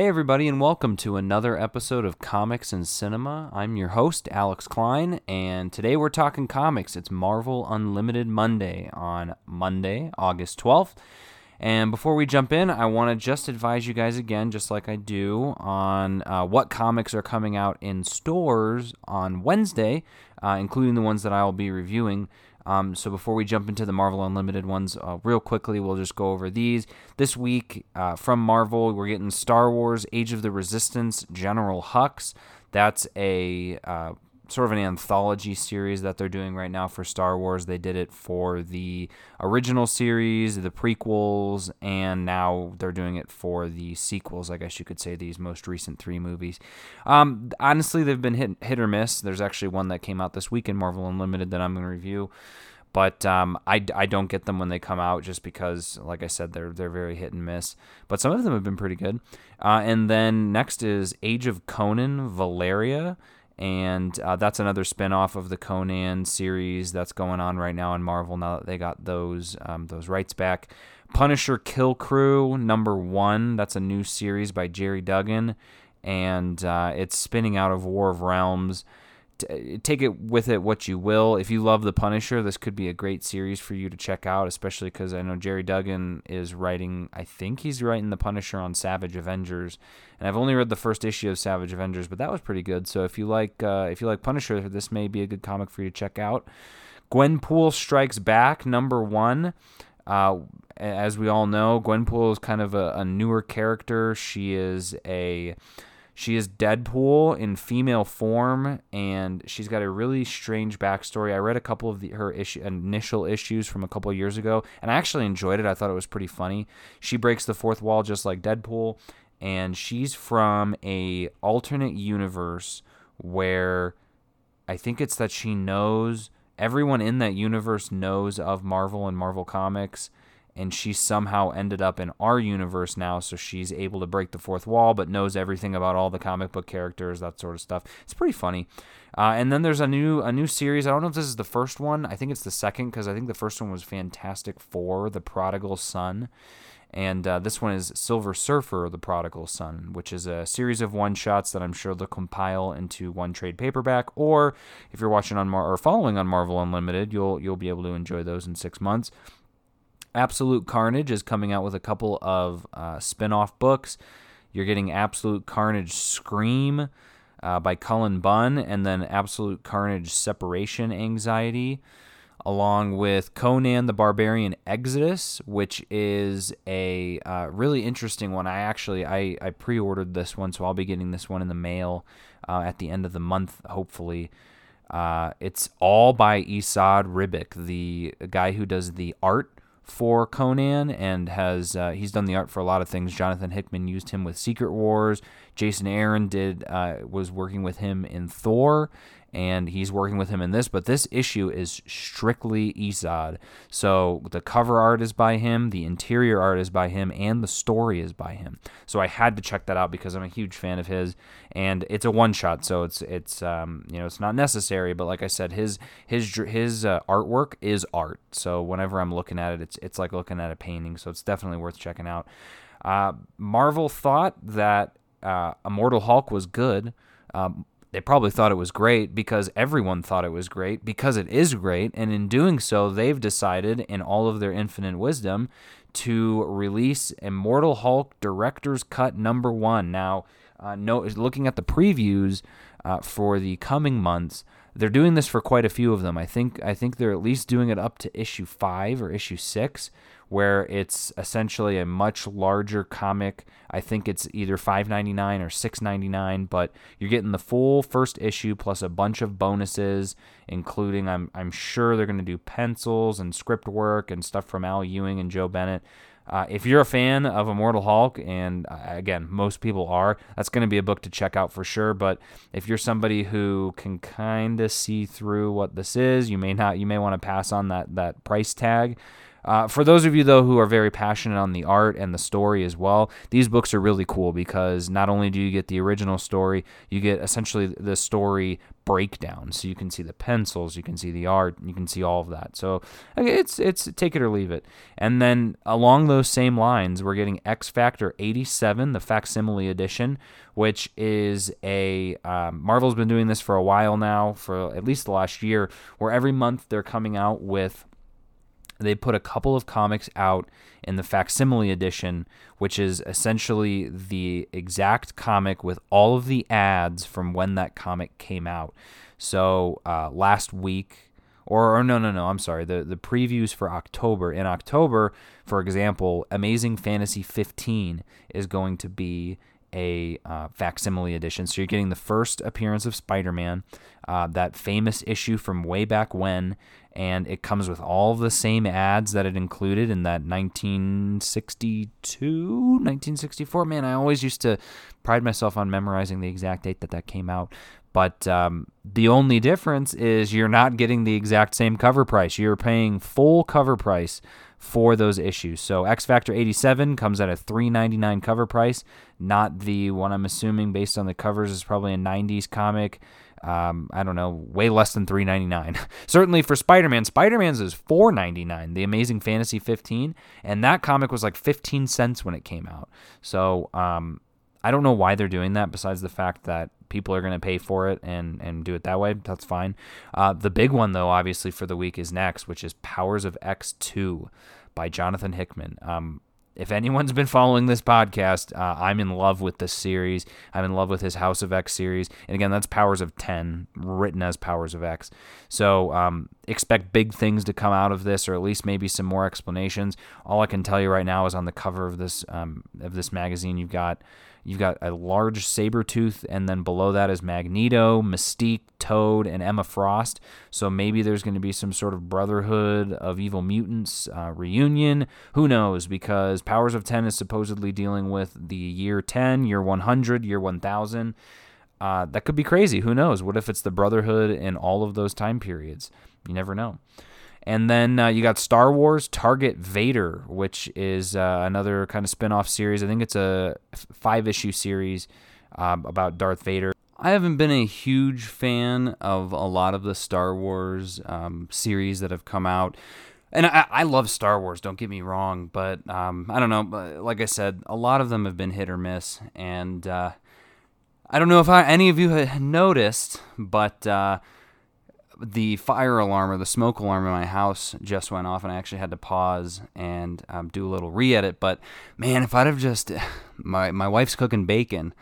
Hey, everybody, and welcome to another episode of Comics and Cinema. I'm your host, Alex Klein, and today we're talking comics. It's Marvel Unlimited Monday on Monday, August 12th. And before we jump in, I want to just advise you guys again, just like I do, on uh, what comics are coming out in stores on Wednesday, uh, including the ones that I will be reviewing. Um, so before we jump into the Marvel Unlimited ones, uh, real quickly, we'll just go over these. This week uh, from Marvel, we're getting Star Wars Age of the Resistance General Hux. That's a uh, sort of an anthology series that they're doing right now for Star Wars. They did it for the original series, the prequels, and now they're doing it for the sequels. I guess you could say these most recent three movies. Um, honestly, they've been hit hit or miss. There's actually one that came out this week in Marvel Unlimited that I'm going to review. But um, I, I don't get them when they come out just because, like I said, they're they're very hit and miss. But some of them have been pretty good. Uh, and then next is Age of Conan Valeria and uh, that's another spin-off of the Conan series that's going on right now in Marvel now that they got those um, those rights back. Punisher Kill Krew number one. That's a new series by Gerry Duggan, and uh, it's spinning out of War of Realms take it with it what you will. If you love The Punisher, this could be a great series for you to check out, especially because I know Gerry Duggan is writing, I think he's writing The Punisher on Savage Avengers. And I've only read the first issue of Savage Avengers, but that was pretty good. So if you like uh, if you like Punisher, this may be a good comic for you to check out. Gwenpool Strikes Back, number one. Uh, as we all know, Gwenpool is kind of a, a newer character. She is a she is Deadpool in female form, and she's got a really strange backstory. I read a couple of the, her issue, initial issues from a couple years ago, and I actually enjoyed it. I thought it was pretty funny. She breaks the fourth wall just like Deadpool, and she's from a alternate universe where I think it's that she knows everyone in that universe knows of Marvel and Marvel Comics and she somehow ended up in our universe now so she's able to break the fourth wall but knows everything about all the comic book characters that sort of stuff. It's pretty funny. Uh, and then there's a new a new series. I don't know if this is the first one. I think it's the second because i think the first one was fantastic four the prodigal son. And uh, this one is Silver Surfer, The Prodigal Son, which is a series of one shots that I'm sure they'll compile into one trade paperback. Or if you're watching on Mar- or following on Marvel Unlimited, you'll you'll be able to enjoy those in six months. Absolute Carnage is coming out with a couple of uh, spin off books. You're getting Absolute Carnage Scream uh, by Cullen Bunn, and then Absolute Carnage Separation Anxiety, along with Conan the Barbarian Exodus, which is a uh, really interesting one. I actually I, I pre ordered this one, so I'll be getting this one in the mail uh, at the end of the month, hopefully. Uh, it's all by Esad Ribic, the guy who does the art for Conan and has uh, he's done the art for a lot of things. Jonathan Hickman used him with Secret Wars. Jason Aaron did uh, was working with him in Thor, and he's working with him in this. But this issue is strictly Esad. So the cover art is by him, the interior art is by him, and the story is by him. So I had to check that out because I'm a huge fan of his, and it's a one shot. So it's it's um, you know it's not necessary, but like I said, his his his uh, artwork is art. So whenever I'm looking at it, it's it's like looking at a painting. So it's definitely worth checking out. Uh, Marvel thought that uh, Immortal Hulk was good. Um, they probably thought it was great because everyone thought it was great because it is great. And in doing so, they've decided, in all of their infinite wisdom, to release Immortal Hulk Director's Cut number one. Now, uh, no, looking at the previews uh, for the coming months, they're doing this for quite a few of them. I think I think they're at least doing it up to issue five or issue six, where it's essentially a much larger comic. I think it's either five ninety nine or six ninety nine, but you're getting the full first issue plus a bunch of bonuses, including I'm I'm sure they're going to do pencils and script work and stuff from Al Ewing and Joe Bennett. Uh, if you're a fan of Immortal Hulk, and uh, again, most people are, that's going to be a book to check out for sure. But if you're somebody who can kind of see through what this is, you may not, you may want to pass on that that price tag. Uh, for those of you though who are very passionate on the art and the story as well, these books are really cool because not only do you get the original story, you get essentially the story breakdown. So you can see the pencils, you can see the art, you can see all of that. So it's it's take it or leave it. And then along those same lines, we're getting X Factor 87, the facsimile edition, which is a um, Marvel's been doing this for a while now, for at least the last year, where every month they're coming out with they put a couple of comics out in the facsimile edition, which is essentially the exact comic with all of the ads from when that comic came out. So uh, last week, or, or no, no, no, I'm sorry, the, the previews for October. In October, for example, Amazing Fantasy 15 is going to be a uh, facsimile edition. So you're getting the first appearance of Spider Man, uh, that famous issue from way back when, and it comes with all the same ads that it included in that 1962, 1964. Man, I always used to pride myself on memorizing the exact date that that came out. But um, the only difference is you're not getting the exact same cover price. You're paying full cover price for those issues. So X Factor 87 comes at a 3.99 cover price, not the one I'm assuming based on the covers is probably a 90s comic um, I don't know, way less than three ninety nine. Certainly for Spider Man, Spider Man's is four ninety nine. The Amazing Fantasy fifteen, and that comic was like fifteen cents when it came out. So um, I don't know why they're doing that. Besides the fact that people are going to pay for it and and do it that way, that's fine. Uh, the big one though, obviously for the week is next, which is Powers of X two by Jonathan Hickman. Um, if anyone's been following this podcast, uh, I'm in love with this series. I'm in love with his House of X series. And again, that's Powers of 10, written as Powers of X. So um, expect big things to come out of this, or at least maybe some more explanations. All I can tell you right now is on the cover of this um, of this magazine, you've got You've got a large Sabretooth, and then below that is Magneto, Mystique, Toad, and Emma Frost. So maybe there's going to be some sort of Brotherhood of Evil Mutants uh, reunion. Who knows? Because Powers of 10 is supposedly dealing with the year 10, year 100, year 1000. Uh, that could be crazy. Who knows? What if it's the Brotherhood in all of those time periods? You never know. And then uh, you got Star Wars Target Vader, which is uh, another kind of spin off series. I think it's a five issue series um, about Darth Vader. I haven't been a huge fan of a lot of the Star Wars um, series that have come out. And I, I, love Star Wars, don't get me wrong, but um, I don't know. Like I said, a lot of them have been hit or miss. And uh, I don't know if I, any of you have noticed, but uh, the fire alarm or the smoke alarm in my house just went off, and I actually had to pause and um, do a little re-edit. But man, if I'd have just my my wife's cooking bacon,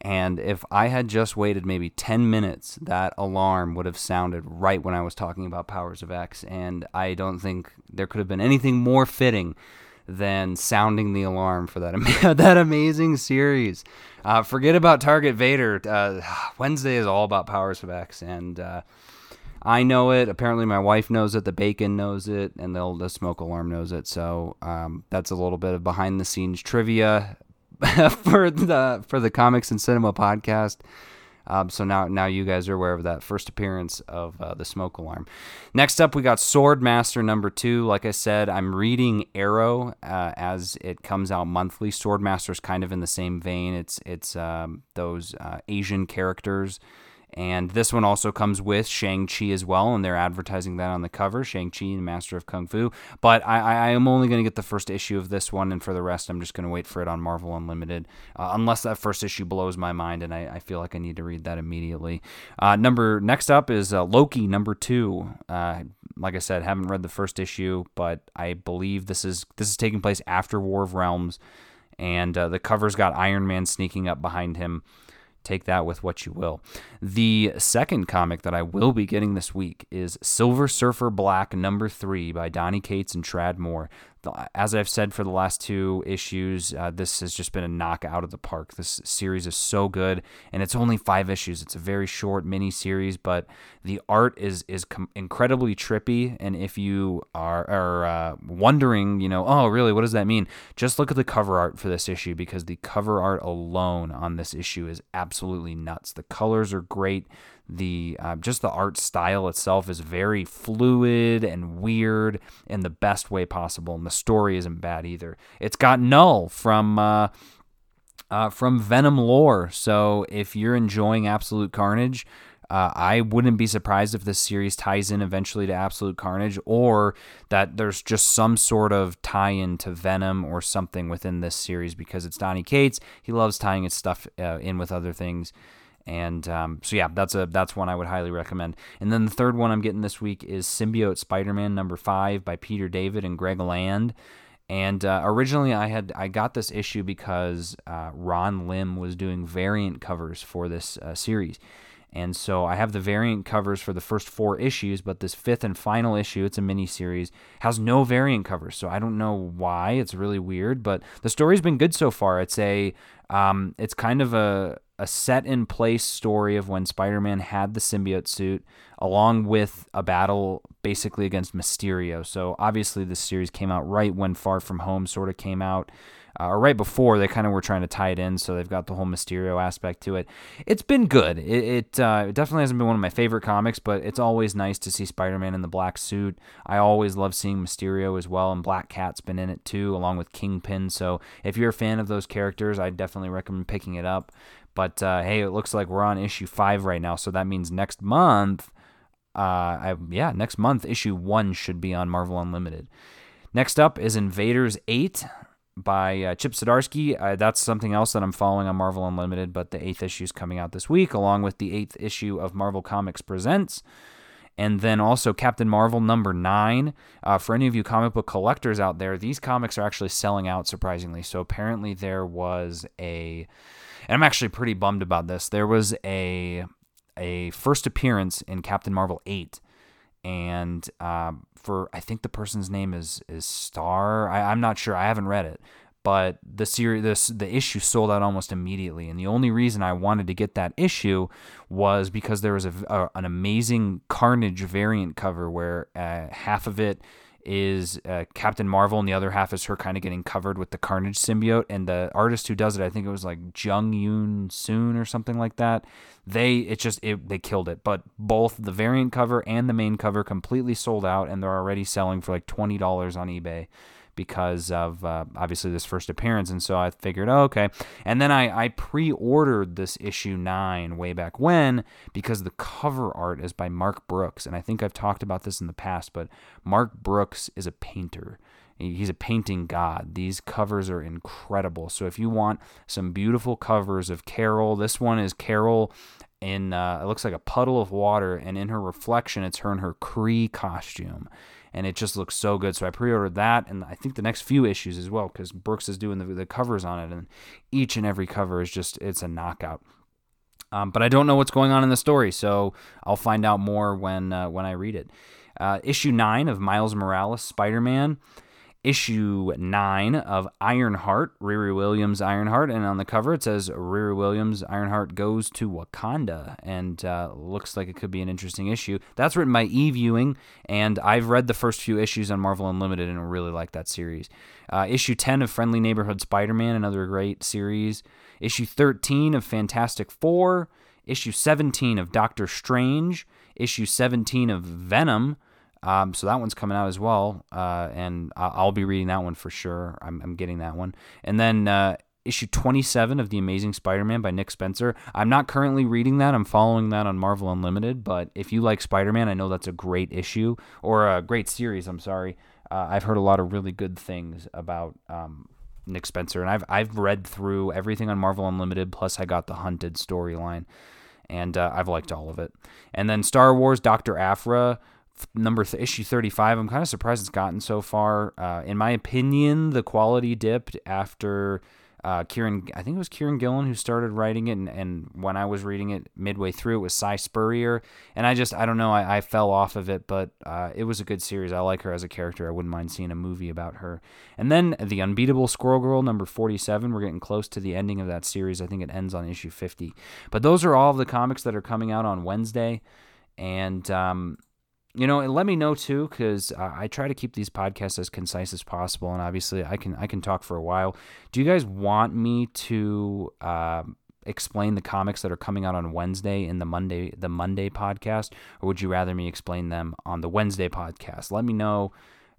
and if I had just waited maybe ten minutes, that alarm would have sounded right when I was talking about Powers of X, and I don't think there could have been anything more fitting than sounding the alarm for that that amazing series. Uh, forget about Target Vader. Uh, Wednesday is all about Powers of X, and uh, I know it. Apparently, my wife knows it. The bacon knows it, and the, the smoke alarm knows it. So um, that's a little bit of behind the scenes trivia for the for the comics and cinema podcast. Um, so now now you guys are aware of that first appearance of uh, the smoke alarm. Next up, we got Swordmaster number two. Like I said, I'm reading Aero uh, as it comes out monthly. Sword Master is kind of in the same vein. It's it's um, those uh, Asian characters and this one also comes with Shang-Chi as well, and they're advertising that on the cover Shang-Chi and Master of Kung Fu. But I, I am only going to get the first issue of this one, and for the rest, I'm just going to wait for it on Marvel Unlimited, uh, unless that first issue blows my mind and I, I, feel like I need to read that immediately. Uh, number Next up is uh, Loki, number two. Uh, like I said, haven't read the first issue, but I believe this is this is taking place after War of Realms, and uh, the cover's got Iron Man sneaking up behind him take that with what you will. The second comic that I will be getting this week is Silver Surfer Black number three by Donny Cates and Tradd Moore as I've said for the last two issues, uh, this has just been a knock out of the park. This series is so good, and it's only five issues. It's a very short mini series, but the art is is com- incredibly trippy. And if you are are uh, wondering, you know, oh really, what does that mean? Just look at the cover art for this issue because the cover art alone on this issue is absolutely nuts. The colors are great the uh, just the art style itself is very fluid and weird in the best way possible, and the story isn't bad either. It's got Null from uh, uh, from Venom lore, so if you're enjoying Absolute Carnage. Uh, I wouldn't be surprised if this series ties in eventually to Absolute Carnage, or that there's just some sort of tie-in to Venom or something within this series because it's Donny Cates. He loves tying his stuff uh, in with other things. And um, so yeah, that's a that's one I would highly recommend. And then the third one I'm getting this week is Symbiote Spider-Man number five by Peter David and Greg Land. And uh, originally I had I got this issue because uh, Ron Lim was doing variant covers for this uh, series. And so I have the variant covers for the first four issues, but this fifth and final issue, it's a mini series, has no variant covers. So I don't know why. It's really weird, but the story's been good so far. It's a um, it's kind of a a set in place story of when Spider Man had the symbiote suit, along with a battle basically against Mysterio. So obviously, this series came out right when Far From Home sort of came out. Uh, or right before they kind of were trying to tie it in, so they've got the whole Mysterio aspect to it. It's been good. It it, uh, it definitely hasn't been one of my favorite comics, but it's always nice to see Spider-Man in the black suit. I always love seeing Mysterio as well, and Black Cat's been in it too, along with Kingpin. So if you're a fan of those characters, I definitely recommend picking it up. But uh, hey, it looks like we're on issue five right now, so that means next month, uh, I, yeah, next month issue one should be on Marvel Unlimited. Next up is Invaders Eight by uh, Chip Zdarsky. Uh, that's something else that I'm following on Marvel Unlimited, but the eighth issue is coming out this week, along with the eighth issue of Marvel Comics Presents. And then also Captain Marvel number nine. Uh, for any of you comic book collectors out there, these comics are actually selling out surprisingly. So apparently there was a and I'm actually pretty bummed about this. There was a a first appearance in Captain Marvel eight, and uh, for I think the person's name is is Star. I, I'm not sure. I haven't read it, but the series this the issue sold out almost immediately and the only reason i wanted to get that issue was because there was a, a an amazing carnage variant cover where uh, half of it is uh, Captain Marvel, and the other half is her kind of getting covered with the Carnage symbiote. And the artist who does it, I think it was like Jung Yoon Soon or something like that. They it just it, they killed it. But both the variant cover and the main cover completely sold out, and they're already selling for like twenty dollars on eBay because of uh, obviously this first appearance. And so I figured, oh, okay. And then I, I pre ordered this issue nine way back when because the cover art is by Mark Brooks. And I think I've talked about this in the past, but Mark Brooks is a painter. He's a painting god. These covers are incredible. So if you want some beautiful covers of Carol, this one is Carol in uh, it looks like a puddle of water, and in her reflection, it's her in her Kree costume and it just looks so good. So I pre-ordered that, and I think the next few issues as well, because Brooks is doing the, the covers on it, and each and every cover is just it's a knockout. Um, but I don't know what's going on in the story, so I'll find out more when uh, when I read it. Uh, issue nine of Miles Morales Spider-Man issue nine of Ironheart, Riri Williams Ironheart, and on the cover it says Riri Williams Ironheart goes to Wakanda, and uh, looks like it could be an interesting issue. That's written by Eve Ewing, and I've read the first few issues on Marvel Unlimited and really like that series. Uh, issue 10 of Friendly Neighborhood Spider-Man, another great series. Issue 13 of Fantastic Four. Issue 17 of Doctor Strange. Issue 17 of Venom. Um, so that one's coming out as well, uh, and I'll be reading that one for sure. I'm, I'm getting that one, and then uh, issue 27 of the Amazing Spider-Man by Nick Spencer. I'm not currently reading that. I'm following that on Marvel Unlimited. But if you like Spider-Man, I know that's a great issue or a great series. I'm sorry. Uh, I've heard a lot of really good things about um, Nick Spencer, and I've I've read through everything on Marvel Unlimited. Plus, I got the Hunted storyline, and uh, I've liked all of it. And then Star Wars Doctor Aphra number th- issue 35 i'm kind of surprised it's gotten so far uh, in my opinion the quality dipped after uh, Kieron, I think it was kieron Gillen who started writing it, and, and, when I was reading it midway through, it was Si Spurrier, and I just, I don't know, I, I fell off of it, but uh, it was a good series. I like her as a character. I wouldn't mind seeing a movie about her. And then The Unbeatable Squirrel Girl, number 47. We're getting close to the ending of that series. I think it ends on issue 50. But those are all of the comics that are coming out on Wednesday, and um, you know, and let me know too, because uh, I try to keep these podcasts as concise as possible, and obviously I can I can talk for a while. Do you guys want me to uh, explain the comics that are coming out on Wednesday in the Monday the Monday podcast, or would you rather me explain them on the Wednesday podcast? Let me know.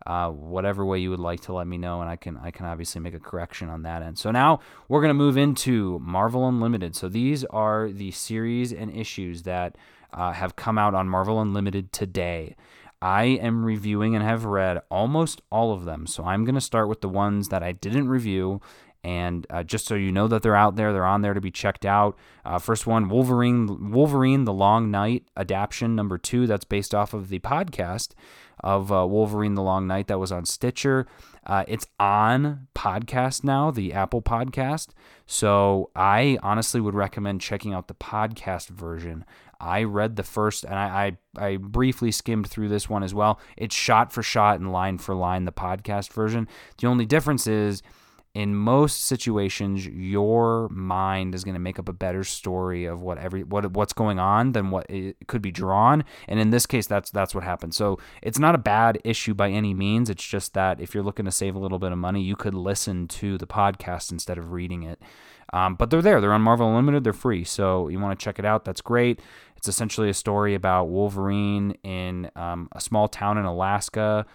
Uh, whatever way you would like to let me know, and I can I can obviously make a correction on that end. So now we're gonna move into Marvel Unlimited. So these are the series and issues that uh, have come out on Marvel Unlimited today. I am reviewing and have read almost all of them. So I'm going to start with the ones that I didn't review. And uh, just so you know that they're out there, they're on there to be checked out. Uh, first one, Wolverine, Wolverine: The Long Night adaptation number two. That's based off of the podcast of uh, Wolverine: The Long Night that was on Stitcher. Uh, it's on podcast now, the Apple Podcast. So I honestly would recommend checking out the podcast version. I read the first, and I, I, I briefly skimmed through this one as well. It's shot for shot and line for line the podcast version. The only difference is in most situations your mind is going to make up a better story of what every what what's going on than what it could be drawn and in this case that's that's what happened so it's not a bad issue by any means it's just that if you're looking to save a little bit of money you could listen to the podcast instead of reading it um, but they're there. They're on marvel unlimited. They're free. So you want to check it out. That's great. It's essentially a story about wolverine in um, a small town in alaska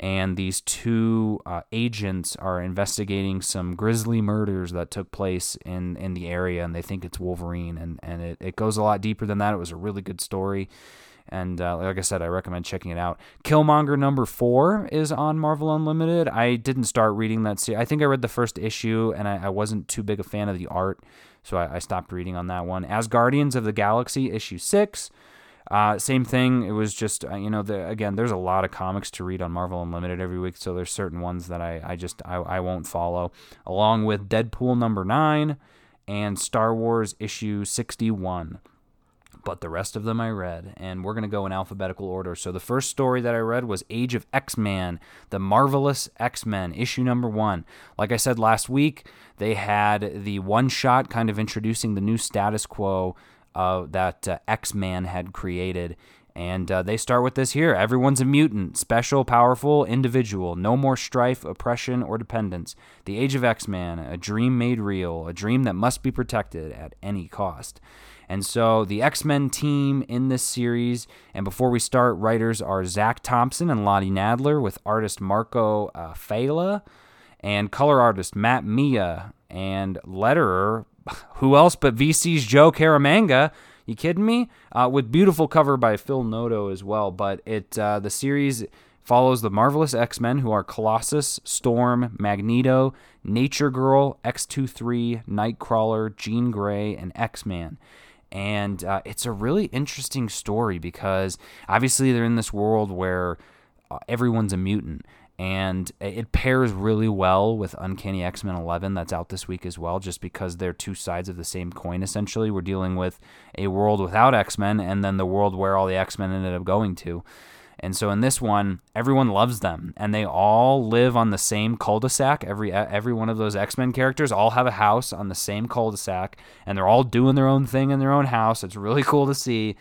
and these two uh, agents are investigating some grisly murders that took place in, in the area, and they think it's Wolverine, and, and it, it goes a lot deeper than that. It was a really good story, and uh, like I said, I recommend checking it out. Killmonger number four is on Marvel Unlimited. I didn't start reading that series. I think I read the first issue, and I, I wasn't too big a fan of the art, so I, I stopped reading on that one. As Guardians of the Galaxy issue six. Uh, same thing. It was just uh, you know the, again. There's a lot of comics to read on Marvel Unlimited every week, so there's certain ones that I I just I, I won't follow. Along with Deadpool number nine and Star Wars issue 61 but the rest of them I read, and we're going to go in alphabetical order. So the first story that I read was Age of X Man, The Marvelous X Men, issue number one. Like I said last week, they had the one shot kind of introducing the new status quo uh, that uh, X Man had created. And uh, they start with this here everyone's a mutant, special, powerful, individual, no more strife, oppression, or dependence. The age of X Man, a dream made real, a dream that must be protected at any cost. And so the X Men team in this series, and before we start, writers are Zac Thompson and Lonnie Nadler, with artist Marco uh, Failla, and color artist Matt Milla and letterer who else but VC's Joe Caramagna? You kidding me? Uh, with beautiful cover by Phil Noto as well. But it uh, the series follows the marvelous X Men who are Colossus, Storm, Magneto, Nature Girl, X23, Nightcrawler, Jean Grey, and X Man. And uh, it's a really interesting story because obviously they're in this world where uh, everyone's a mutant and it pairs really well with Uncanny X Men 11 that's out this week as well, just because they're two sides of the same coin essentially. We're dealing with a world without X Men and then the world where all the X Men ended up going to. And so in this one, everyone loves them, and they all live on the same cul-de-sac. Every every one of those X-Men characters all have a house on the same cul-de-sac, and they're all doing their own thing in their own house. It's really cool to see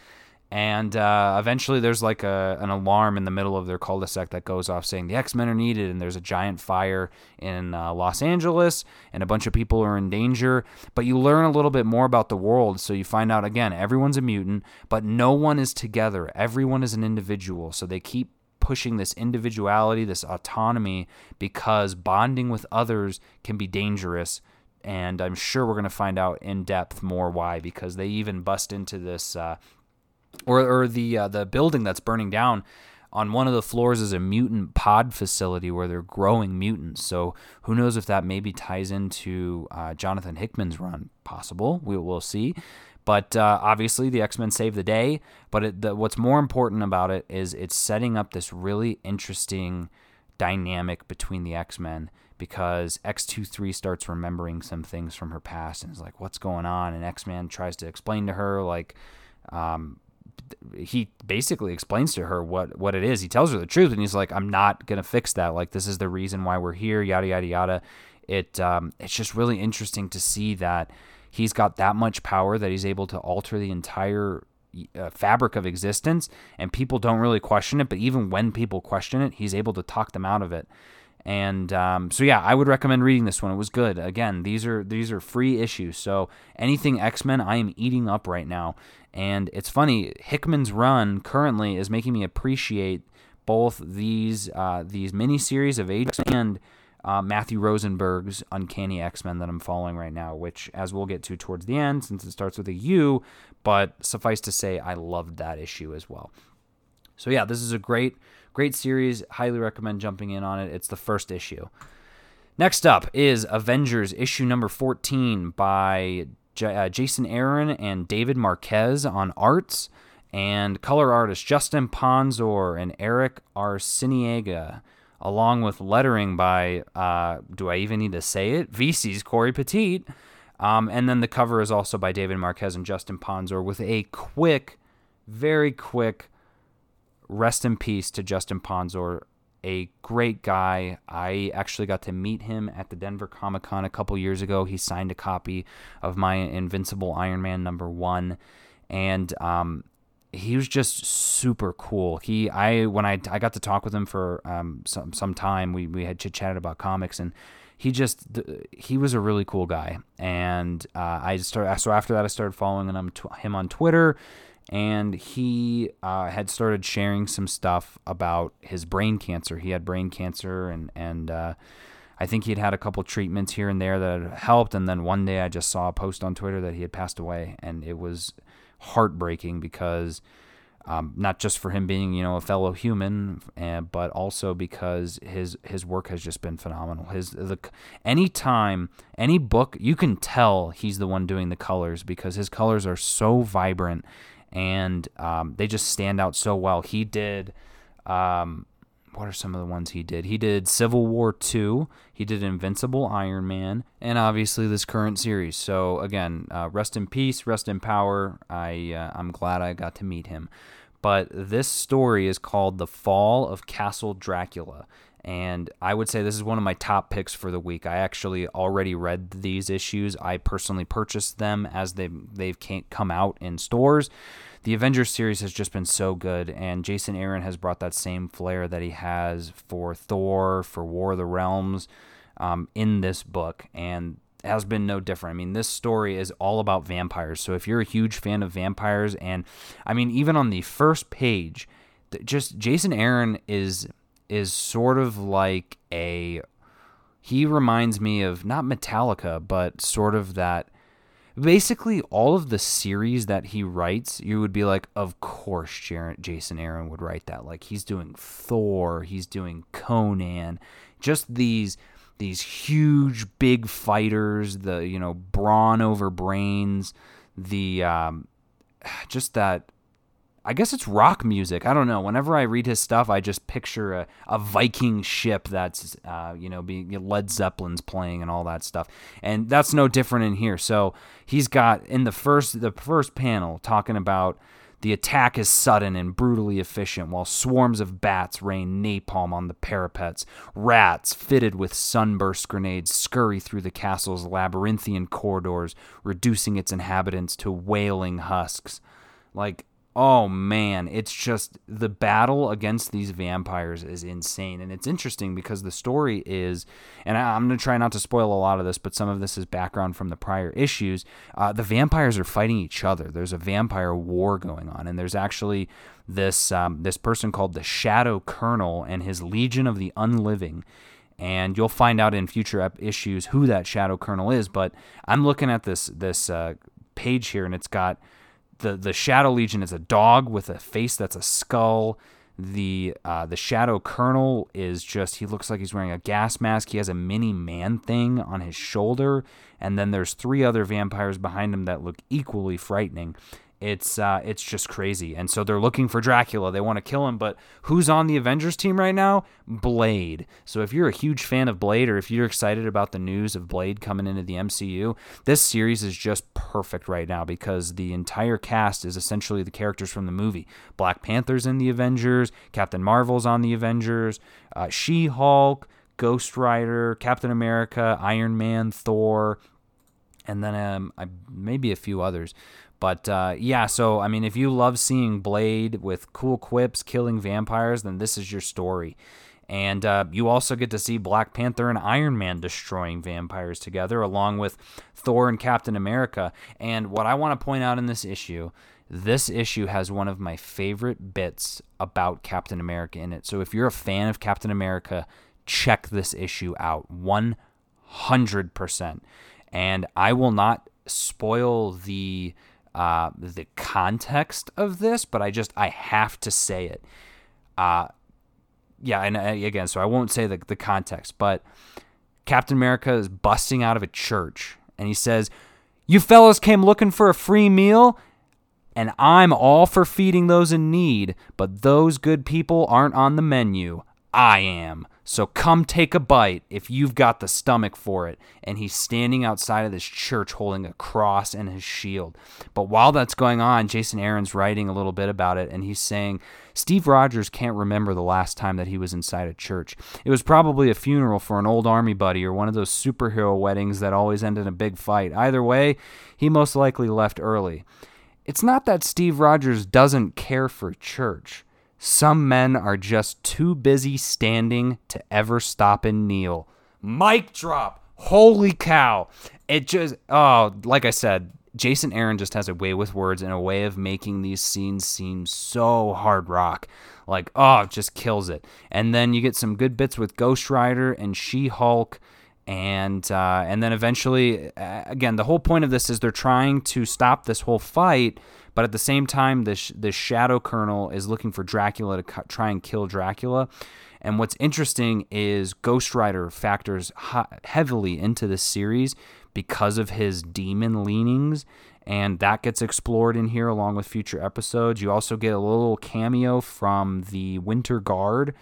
and uh, eventually there's like a, an alarm in the middle of their cul-de-sac that goes off saying the x-men are needed and there's a giant fire in uh, los angeles and a bunch of people are in danger. But you learn a little bit more about the world. So you find out again everyone's a mutant but no one is together. Everyone is an individual. So they keep pushing this individuality this autonomy because bonding with others can be dangerous. And i'm sure we're going to find out in depth more why because they even bust into this uh, or or the uh, the building that's burning down on one of the floors is a mutant pod facility where they're growing mutants. So who knows if that maybe ties into uh, Jonathan Hickman's run? Possible. We will see. But uh, obviously, the X Men save the day. But it, the, what's more important about it is it's setting up this really interesting dynamic between the X Men because X23 starts remembering some things from her past and is like, what's going on? And X Man tries to explain to her, like, um, he basically explains to her what what it is. He tells her the truth, and he's like, "I'm not gonna fix that. Like this is the reason why we're here." Yada yada yada. It um, it's just really interesting to see that he's got that much power that he's able to alter the entire uh, fabric of existence, and people don't really question it. But even when people question it, he's able to talk them out of it. And um, so yeah, I would recommend reading this one. It was good. Again, these are these are free issues. So anything X Men, I am eating up right now. And it's funny, Hickman's run currently is making me appreciate both these uh, these miniseries of Age and uh, Matthew Rosenberg's Uncanny X Men that I'm following right now, which, as we'll get to towards the end, since it starts with a U, but suffice to say, I loved that issue as well. So yeah, this is a great Great series. Highly recommend jumping in on it. It's the first issue. Next up is Avengers issue number 14 by J- uh, Jason Aaron and David Marquez on arts, and color artist Justin Ponsor and Erick Arciniega, along with lettering by, uh, do I even need to say it? VC's Cory Petit. Um, and then the cover is also by David Marquez and Justin Ponsor with a quick, very quick rest in peace to Justin Ponsor, a great guy. I actually got to meet him at the Denver Comic Con a couple years ago. He signed a copy of my Invincible Iron Man number one, and um, he was just super cool. He, I, when I, I got to talk with him for um, some some time, we we had chit chatted about comics and. He just he was a really cool guy, and uh, I started. So after that, I started following him, him on Twitter and he uh, had started sharing some stuff about his brain cancer. He had brain cancer, and and uh, I think he'd had a couple treatments here and there that had helped. And then one day, I just saw a post on Twitter that he had passed away, and it was heartbreaking because. Um, not just for him being, you know, a fellow human, uh, but also because his his work has just been phenomenal. His the any time any book you can tell he's the one doing the colors because his colors are so vibrant and um, they just stand out so well. He did. Um, what are some of the ones he did? He did Civil War 2, he did Invincible Iron Man, and obviously this current series. So again, uh, rest in peace, rest in power. I uh, I'm glad I got to meet him. But this story is called The Fall of Castle Dracula. And I would say this is one of my top picks for the week. I actually already read these issues. I personally purchased them as they they've come out in stores. The Avengers series has just been so good, and Jason Aaron has brought that same flair that he has for Thor, for War of the Realms, um, in this book, and has been no different. I mean, this story is all about vampires. So if you're a huge fan of vampires, and I mean, even on the first page, just Jason Aaron is is sort of like a he reminds me of not Metallica, but sort of that basically all of the series that he writes, you would be like, of course, Jason Aaron would write that. Like he's doing Thor, he's doing Conan, just these these huge big fighters, the you know brawn over brains, the um, just that I guess it's rock music. I don't know. Whenever I read his stuff, I just picture a, a Viking ship that's, uh, you know, being Led Zeppelin's playing and all that stuff. And that's no different in here. So he's got in the first the first panel talking about the attack is sudden and brutally efficient, while swarms of bats rain napalm on the parapets. Rats, fitted with sunburst grenades, scurry through the castle's labyrinthian corridors, reducing its inhabitants to wailing husks. Like, oh man, it's just the battle against these vampires is insane. And it's interesting because the story is, and I, am going to try not to spoil a lot of this, but some of this is background from the prior issues. Uh, the vampires are fighting each other. There's a vampire war going on, and there's actually this um, this person called the Shadow Colonel and his Legion of the Unliving. And you'll find out in future issues who that Shadow Colonel is. But I'm looking at this this uh, page here, and it's got the the Shadow Legion is a dog with a face that's a skull. The uh, the Shadow Colonel is just he looks like he's wearing a gas mask. He has a mini man thing on his shoulder, and then there's three other vampires behind him that look equally frightening. It's uh, it's just crazy. And so they're looking for Dracula. They want to kill him, but who's on the Avengers team right now? Blade. So if you're a huge fan of Blade or if you're excited about the news of Blade coming into the MCU, this series is just perfect right now because the entire cast is essentially the characters from the movie. Black Panther's in the Avengers, Captain Marvel's on the Avengers, uh, She-Hulk, Ghost Rider, Captain America, Iron Man, Thor, and then um, I, maybe a few others. But uh, yeah, so I mean, if you love seeing Blade with cool quips killing vampires, then this is your story. And uh, you also get to see Black Panther and Iron Man destroying vampires together, along with Thor and Captain America. And what I want to point out in this issue this issue has one of my favorite bits about Captain America in it. So if you're a fan of Captain America, check this issue out 100%. And I will not spoil the uh, the context of this, but I just I have to say it. Uh, yeah, and uh, again, so I won't say the the context, but Captain America is busting out of a church, and he says, "You fellows came looking for a free meal." And I'm all for feeding those in need, but those good people aren't on the menu. I am. So come take a bite if you've got the stomach for it. And he's standing outside of this church holding a cross and his shield. But while that's going on, Jason Aaron's writing a little bit about it and he's saying Steve Rogers can't remember the last time that he was inside a church. It was probably a funeral for an old army buddy or one of those superhero weddings that always end in a big fight. Either way, he most likely left early. It's not that Steve Rogers doesn't care for church. Some men are just too busy standing to ever stop and kneel. Mic drop. Holy cow. It just, oh, like I said, Jason Aaron just has a way with words and a way of making these scenes seem so hard rock. Like, oh, it just kills it. And then you get some good bits with Ghost Rider and She Hulk. And uh, and then eventually, again, the whole point of this is they're trying to stop this whole fight but at the same time, this this Shadow Colonel is looking for Dracula to try and kill Dracula. And what's interesting is Ghost Rider factors heavily into this series because of his demon leanings, and that gets explored in here along with future episodes. You also get a little cameo from the Winter Guard,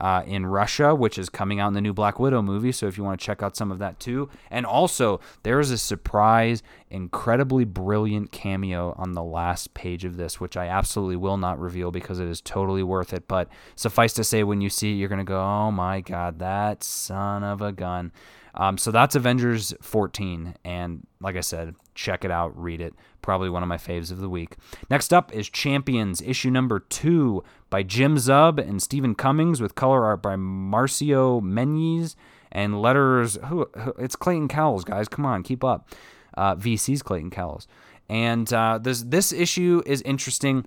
uh, in Russia, which is coming out in the new Black Widow movie. So if you want to check out some of that too. And also, there is a surprise, incredibly brilliant cameo on the last page of this, which I absolutely will not reveal because it is totally worth it. But suffice to say, when you see it, you're going to go, oh my God, that son of a gun. Um, so that's Avengers 14. And like I said, check it out, read it. Probably one of my faves of the week. Next up is Champions, issue number two by Jim Zub and Steven Cummings, with color art by Marcio Menyz and letters. Who, who, it's Clayton Cowles, guys. Come on, keep up. Uh, VC's Clayton Cowles. And uh, this this issue is interesting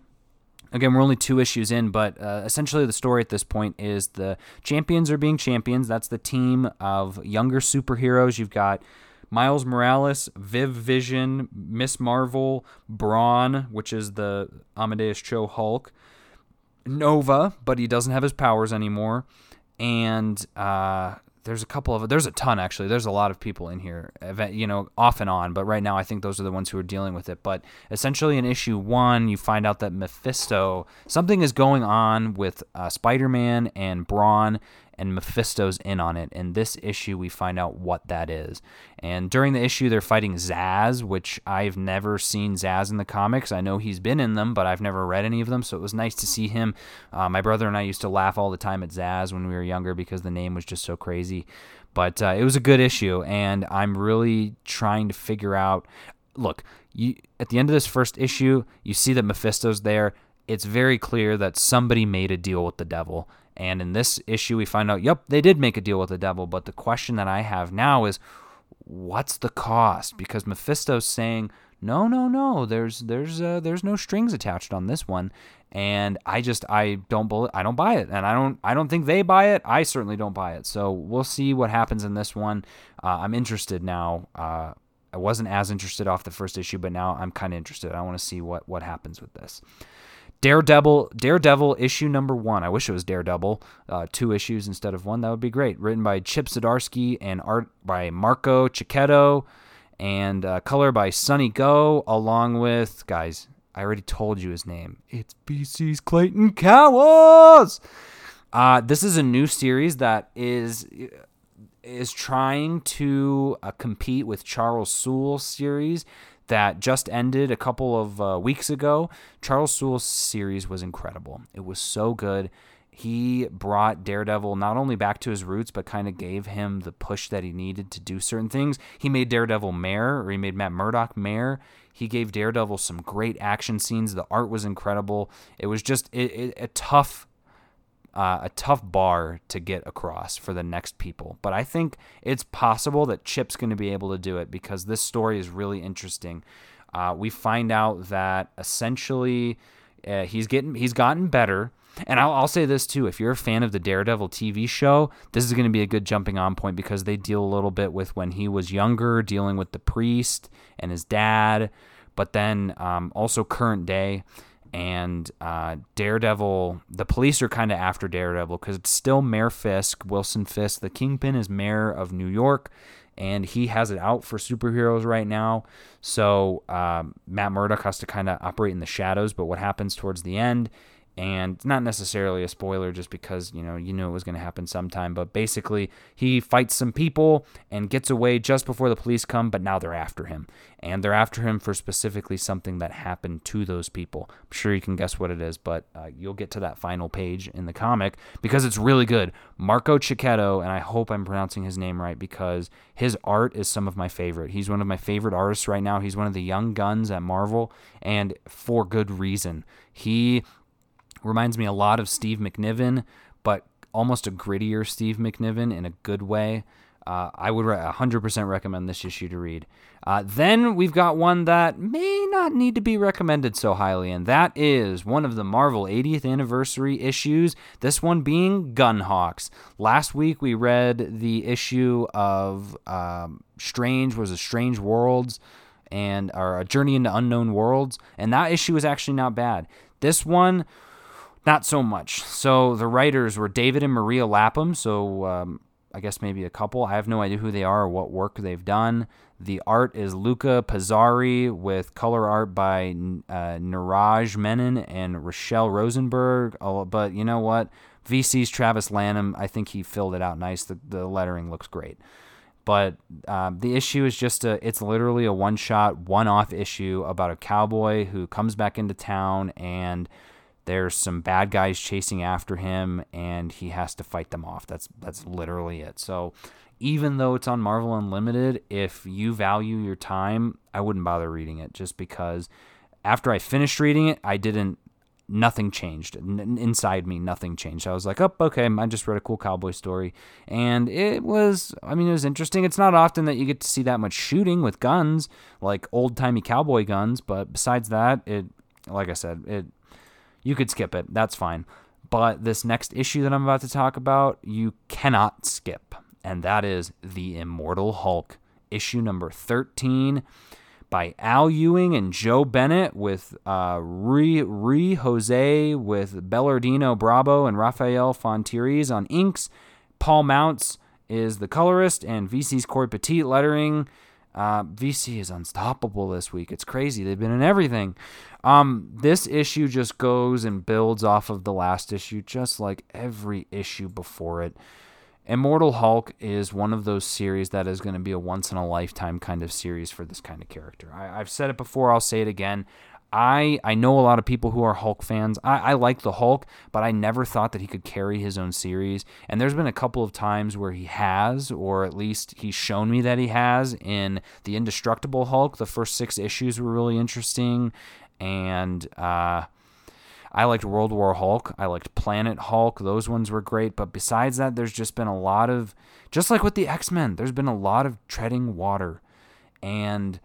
Again, we're only two issues in, but uh, essentially the story at this point is the champions are being champions. That's the team of younger superheroes. You've got Miles Morales, Viv Vision, Miss Marvel, Brawn, which is the Amadeus Cho Hulk, Nova, but he doesn't have his powers anymore, and uh, there's a couple of there's a ton actually. There's a lot of people in here you know off and on but right now i think those are the ones who are dealing with it. But essentially in issue one you find out that mephisto something is going on with uh, spider-man and brawn and Mephisto's in on it. In this issue, we find out what that is. And during the issue, they're fighting Zzzax, which I've never seen Zzzax in the comics. I know he's been in them, but I've never read any of them, so it was nice to see him. Uh, my brother and I used to laugh all the time at Zzzax when we were younger because the name was just so crazy. But uh, it was a good issue, and I'm really trying to figure out. Look, you at the end of this first issue, you see that Mephisto's there. It's very clear that somebody made a deal with the devil and in this issue, we find out, yep, they did make a deal with the devil. But the question that I have now is, what's the cost? Because Mephisto's saying, no, no, no, there's there's uh, there's no strings attached on this one, and I just I don't believe, I don't buy it, and I don't I don't think they buy it. I certainly don't buy it. So we'll see what happens in this one. Uh, I'm interested now. Uh, I wasn't as interested off the first issue, but now I'm kind of interested. I want to see what what happens with this. Daredevil, Daredevil issue number one. I wish it was Daredevil, uh, two issues instead of one. That would be great. Written by Chip Zdarsky and art by Marco Checchetto, and uh, color by Sunny Gho, along with guys. I already told you his name. It's VC's Clayton Cowles. Uh, this is a new series that is is trying to uh, compete with Charles Soule's series that just ended a couple of uh, weeks ago. Charles Soule's series was incredible. It was so good. He brought Daredevil not only back to his roots, but kind of gave him the push that he needed to do certain things. He made Daredevil mayor, or he made Matt Murdock mayor. He gave Daredevil some great action scenes. The art was incredible. It was just it, it, a tough uh, a tough bar to get across for the next people. But I think it's possible that Chip's going to be able to do it because this story is really interesting. Uh, we find out that essentially uh, he's getting he's gotten better. And I'll, I'll, say this too: if you're a fan of the Daredevil TV show, this is going to be a good jumping on point because they deal a little bit with when he was younger, dealing with the priest and his dad, but then um, also current day and uh, Daredevil, the police are kind of after Daredevil because it's still Mayor Fisk, Wilson Fisk. The Kingpin is mayor of New York, and he has it out for superheroes right now. So um, Matt Murdock has to kind of operate in the shadows. But what happens towards the end and not necessarily a spoiler just because you know you knew it was going to happen sometime but basically he fights some people and gets away just before the police come but now they're after him. And they're after him for specifically something that happened to those people. I'm sure you can guess what it is but uh, you'll get to that final page in the comic because it's really good. Marco checchetto and i hope i'm pronouncing his name right because his art is some of my favorite. He's one of my favorite artists right now. He's one of the young guns at marvel and for good reason. He Reminds me a lot of Steve McNiven, but almost a grittier Steve McNiven in a good way. Uh, I would 100% recommend this issue to read. Uh, then we've got one that may not need to be recommended so highly, and that is one of the Marvel 80th anniversary issues. This one being Gunhawks. Last week we read the issue of um, Strange was a Strange Worlds and or a Journey into Unknown Worlds, and that issue was actually not bad. This one not so much. So the writers were David and Maria Lapham. So um, I guess maybe a couple. I have no idea who they are or what work they've done. The art is Luca Pizzari with color art by uh, Neeraj Menon and Rachelle Rosenberg. Oh, but you know what? VC's Travis Lanham, I think he filled it out nice. The, the lettering looks great. But um, the issue is just a, it's literally a one shot, one off issue about a cowboy who comes back into town and there's some bad guys chasing after him and he has to fight them off. That's that's literally it. So even though it's on Marvel Unlimited, if you value your time, I wouldn't bother reading it just because after I finished reading it, I didn't nothing changed N- inside me nothing changed i was like oh okay i just read a cool cowboy story and it was i mean it was interesting it's not often that you get to see that much shooting with guns like old-timey cowboy guns but besides that it like i said it you could skip it. That's fine. But this next issue that I'm about to talk about, you cannot skip. And that is The Immortal Hulk, issue number 13 by Al Ewing and Joe Bennett with uh, Ruy Jose with Belardo Brabo and Rafael Fonteriz on inks. Paul Mounts is the colorist and VC's Cory Petit lettering. Uh, VC is unstoppable this week. It's crazy. They've been in everything. Um, this issue just goes and builds off of the last issue, just like every issue before it. Immortal Hulk is one of those series that is going to be a once in a lifetime kind of series for this kind of character. I, have said it before, I'll say it again. I I know a lot of people who are Hulk fans. I, I like the Hulk, but I never thought that he could carry his own series. And there's been a couple of times where he has, or at least he's shown me that he has. In the Indestructible Hulk, the first six issues were really interesting, and uh, I liked World War Hulk. I liked Planet Hulk. Those ones were great. But besides that, there's just been a lot of, just like with the X Men, there's been a lot of treading water, and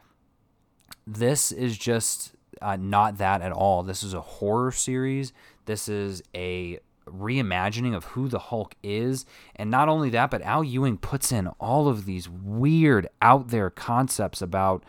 this is just uh, not that at all. This is a horror series. This is a reimagining of who the Hulk is. And not only that, but Al Ewing puts in all of these weird, out there concepts about.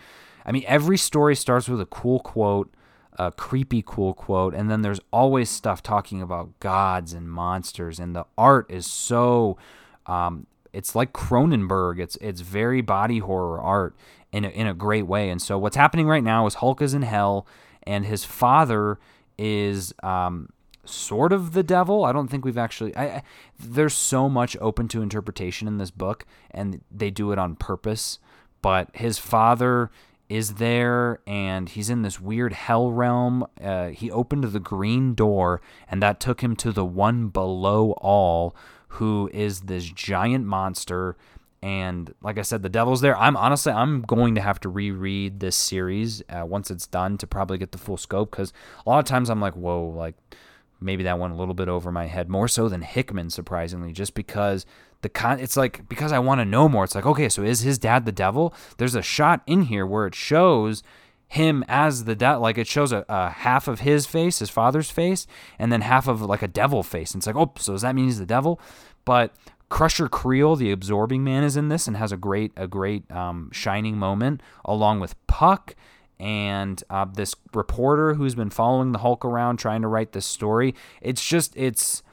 I mean, every story starts with a cool quote, a creepy cool quote, and then there's always stuff talking about gods and monsters. And the art is so. Um, it's like Cronenberg. It's it's very body horror art, in a, in a great way. And so what's happening right now is Hulk is in hell, and his father is um, sort of the devil. I don't think we've actually. I, I, there's so much open to interpretation in this book, and they do it on purpose. But his father is there, and he's in this weird hell realm. Uh, he opened the green door, and that took him to the one below all, who is this giant monster and like I said, the devil's there. I'm honestly, I'm going to have to reread this series uh, once it's done to probably get the full scope because a lot of times I'm like, whoa, like maybe that went a little bit over my head, more so than Hickman, surprisingly, just because the con it's like because I want to know more. It's like, okay, so is his dad the devil? There's a shot in here where it shows him as the devil like it shows a, a, half of his face his father's face and then half of like a devil face and it's like oh so does that mean he's the devil but crusher creel the absorbing man is in this and has a great a great um, shining moment along with puck and uh, this reporter who's been following the hulk around trying to write this story it's just it's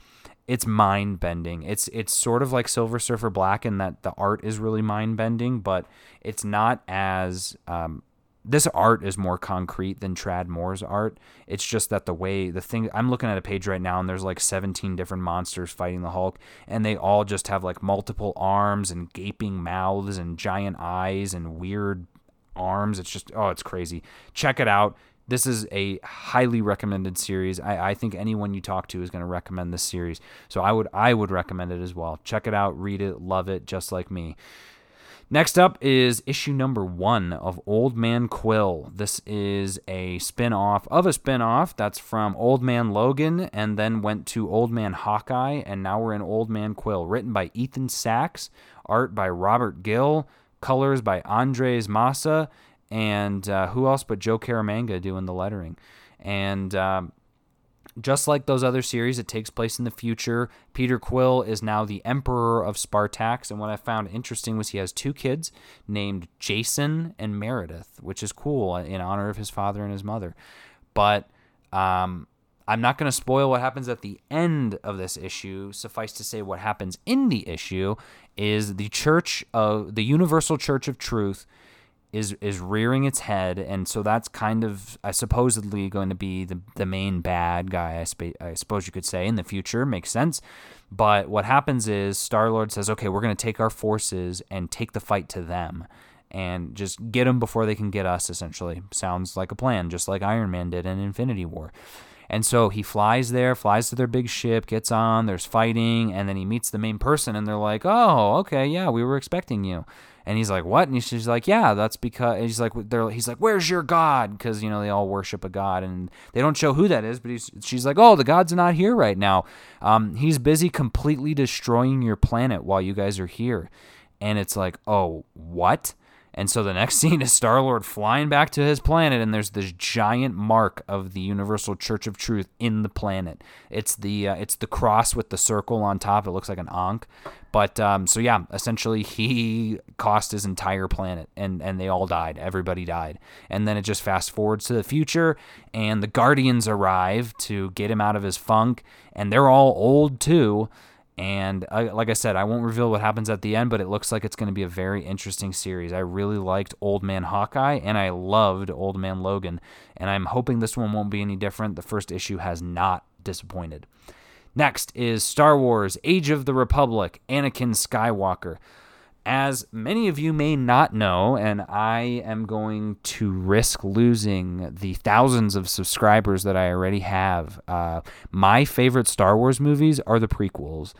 it's mind bending. It's it's sort of like Silver Surfer Black in that the art is really mind bending, but it's not as um, this art is more concrete than Tradd Moore's art. It's just that the way the thing I'm looking at a page right now and there's like 17 different monsters fighting the Hulk and they all just have like multiple arms and gaping mouths and giant eyes and weird arms. It's just oh, it's crazy. Check it out this is a highly recommended series. I, I think anyone you talk to is going to recommend this series. So I would I would recommend it as well. Check it out, read it, love it, just like me. Next up is issue number one of Old Man Quill. This is a spin off of a spin off that's from Old Man Logan and then went to Old Man Hawkeye, and now we're in Old Man Quill. Written by Ethan Sacks, art by Robert Gill, colors by Andres Mossa, and uh, who else but Joe Caramagna doing the lettering. And um, just like those other series, it takes place in the future. Peter Quill is now the Emperor of Spartax, and what I found interesting was he has two kids named Jason and Meredith, which is cool in honor of his father and his mother. But um, I'm not going to spoil what happens at the end of this issue. Suffice to say, what happens in the issue is the Church of the Universal Church of Truth is is rearing its head, and so that's kind of uh, supposedly going to be the the main bad guy. I, sp- I suppose you could say in the future makes sense. But what happens is Star Lord says, "Okay, we're going to take our forces and take the fight to them." And just get them before they can get us, essentially. Sounds like a plan, just like Iron Man did in Infinity War. And so he flies there, flies to their big ship, gets on, there's fighting, and then he meets the main person, and they're like, oh, okay, yeah, we were expecting you. And he's like, "What?" And she's like, "Yeah, that's because." he's like, "They're." He's like, "Where's your god?" Because you know they all worship a god, and they don't show who that is. But he's, she's like, "Oh, the god's not here right now. Um, he's busy completely destroying your planet while you guys are here." And it's like, "Oh, what?" And so the next scene is Star Lord flying back to his planet, and there's this giant mark of the Universal Church of Truth in the planet. It's the uh, it's the cross with the circle on top. It looks like an ankh. But um, so yeah, essentially he cost his entire planet, and and they all died. Everybody died, and then it just fast forwards to the future, and the Guardians arrive to get him out of his funk, and they're all old too. And uh, like I said, I won't reveal what happens at the end, but it looks like it's going to be a very interesting series. I really liked Old Man Hawkeye, and I loved Old Man Logan, and I'm hoping this one won't be any different. The first issue has not disappointed. Next is Star Wars Age of the Republic Anakin Skywalker. As many of you may not know, and I am going to risk losing the thousands of subscribers that I already have, uh, my favorite Star Wars movies are the prequels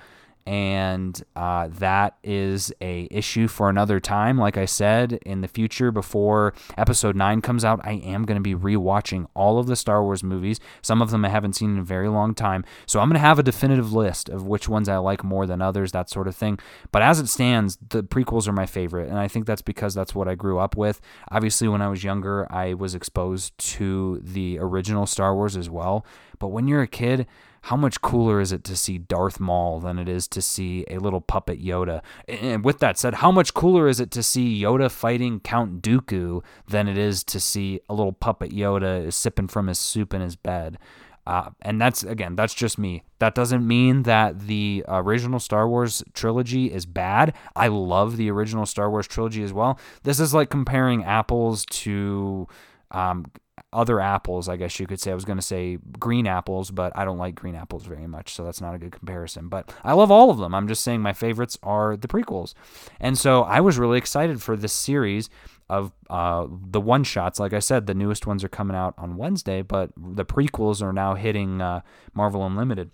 and uh, that is a issue for another time. Like I said, in the future, before Episode Nine comes out, I am going to be rewatching all of the Star Wars movies. Some of them I haven't seen in a very long time, so I'm going to have a definitive list of which ones I like more than others, that sort of thing. But as it stands, the prequels are my favorite, and I think that's because that's what I grew up with. Obviously, when I was younger, I was exposed to the original Star Wars as well. But when you're a kid, how much cooler is it to see Darth Maul than it is to see a little puppet Yoda? And with that said, how much cooler is it to see Yoda fighting Count Dooku than it is to see a little puppet Yoda sipping from his soup in his bed? Uh, and that's again, that's just me. That doesn't mean that the original Star Wars trilogy is bad. I love the original Star Wars trilogy as well. This is like comparing apples to um, other apples, I guess you could say. I was going to say green apples, but I don't like green apples very much, so that's not a good comparison. But I love all of them. I'm just saying my favorites are the prequels. And so I was really excited for this series of uh, the one shots. Like I said, the newest ones are coming out on Wednesday, but the prequels are now hitting uh, Marvel Unlimited.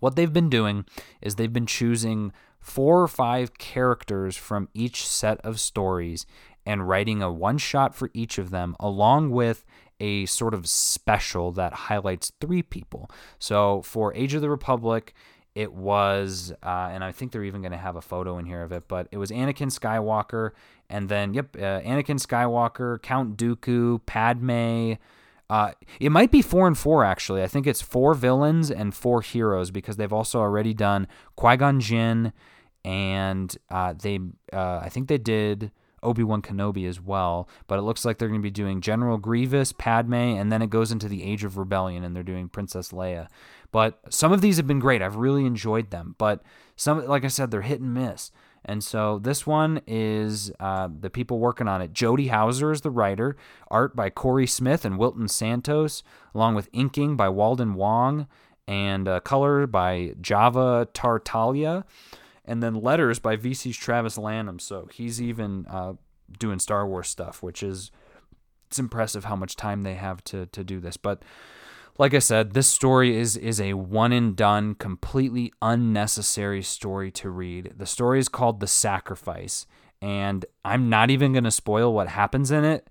What they've been doing is they've been choosing four or five characters from each set of stories and writing a one shot for each of them, along with a sort of special that highlights three people. So for Age of the Republic, it was, uh, and I think they're even going to have a photo in here of it, but it was Anakin Skywalker, and then, yep, uh, Anakin Skywalker, Count Dooku, Padme. Uh, it might be four and four, actually. I think it's four villains and four heroes because they've also already done Qui Gon Jinn, and uh, they, uh, I think they did Obi Wan Kenobi as well. But it looks like they're going to be doing General Grievous, Padme, and then it goes into the Age of Rebellion, and they're doing Princess Leia. But some of these have been great. I've really enjoyed them. But some, like I said, they're hit and miss. And so this one is uh, the people working on it. Jody Houser is the writer, art by Cory Smith and Wilton Santos, along with inking by Walden Wong, and uh, color by Java Tartaglia and then letters by VC's Travis Lanham. So he's even uh, doing Star Wars stuff, which is it's impressive how much time they have to to do this. But like I said, this story is is a one and done, completely unnecessary story to read. The story is called The Sacrifice, and I'm not even going to spoil what happens in it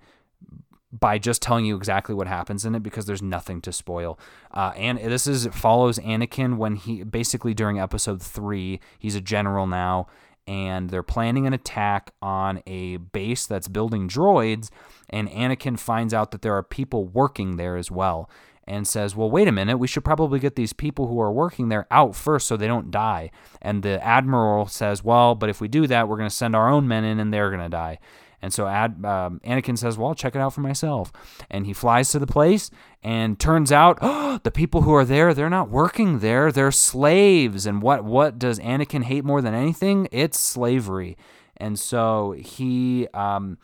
by just telling you exactly what happens in it because there's nothing to spoil. Uh, and this is follows Anakin when he basically during episode three, he's a general now, and they're planning an attack on a base that's building droids. And Anakin finds out that there are people working there as well and says, Well, wait a minute, we should probably get these people who are working there out first so they don't die. And the admiral says, Well, but if we do that, we're going to send our own men in and they're going to die. And so Ad, um, Anakin says, Well, I'll check it out for myself. And he flies to the place, and turns out oh, the people who are there, they're not working there, they're slaves. And what, what does Anakin hate more than anything? It's slavery. And so he, um,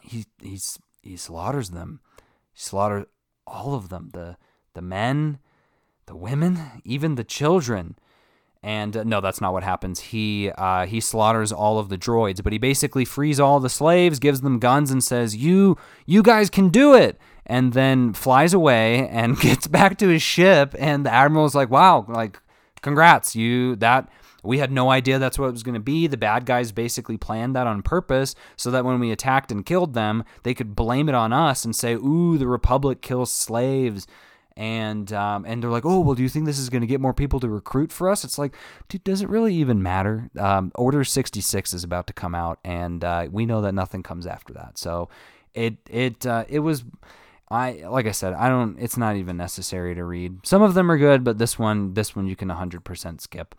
he, he's, he slaughters them. He slaughters all of them the, the men, the women, even the children. And uh, no, that's not what happens. He uh, he slaughters all of the droids, but he basically frees all the slaves, gives them guns, and says, "You you guys can do it." And then flies away and gets back to his ship. And the admiral's like, "Wow, like, congrats, you that." We had no idea that's what it was going to be. The bad guys basically planned that on purpose so that when we attacked and killed them, they could blame it on us and say, "Ooh, the Republic kills slaves." And um, and they're like, oh well, do you think this is going to get more people to recruit for us? It's like, dude, does it really even matter? Um, Order sixty six is about to come out, and uh, we know that nothing comes after that. So it it uh, it was. I like I said, I don't. It's not even necessary to read. Some of them are good, but this one, this one, you can 100% skip.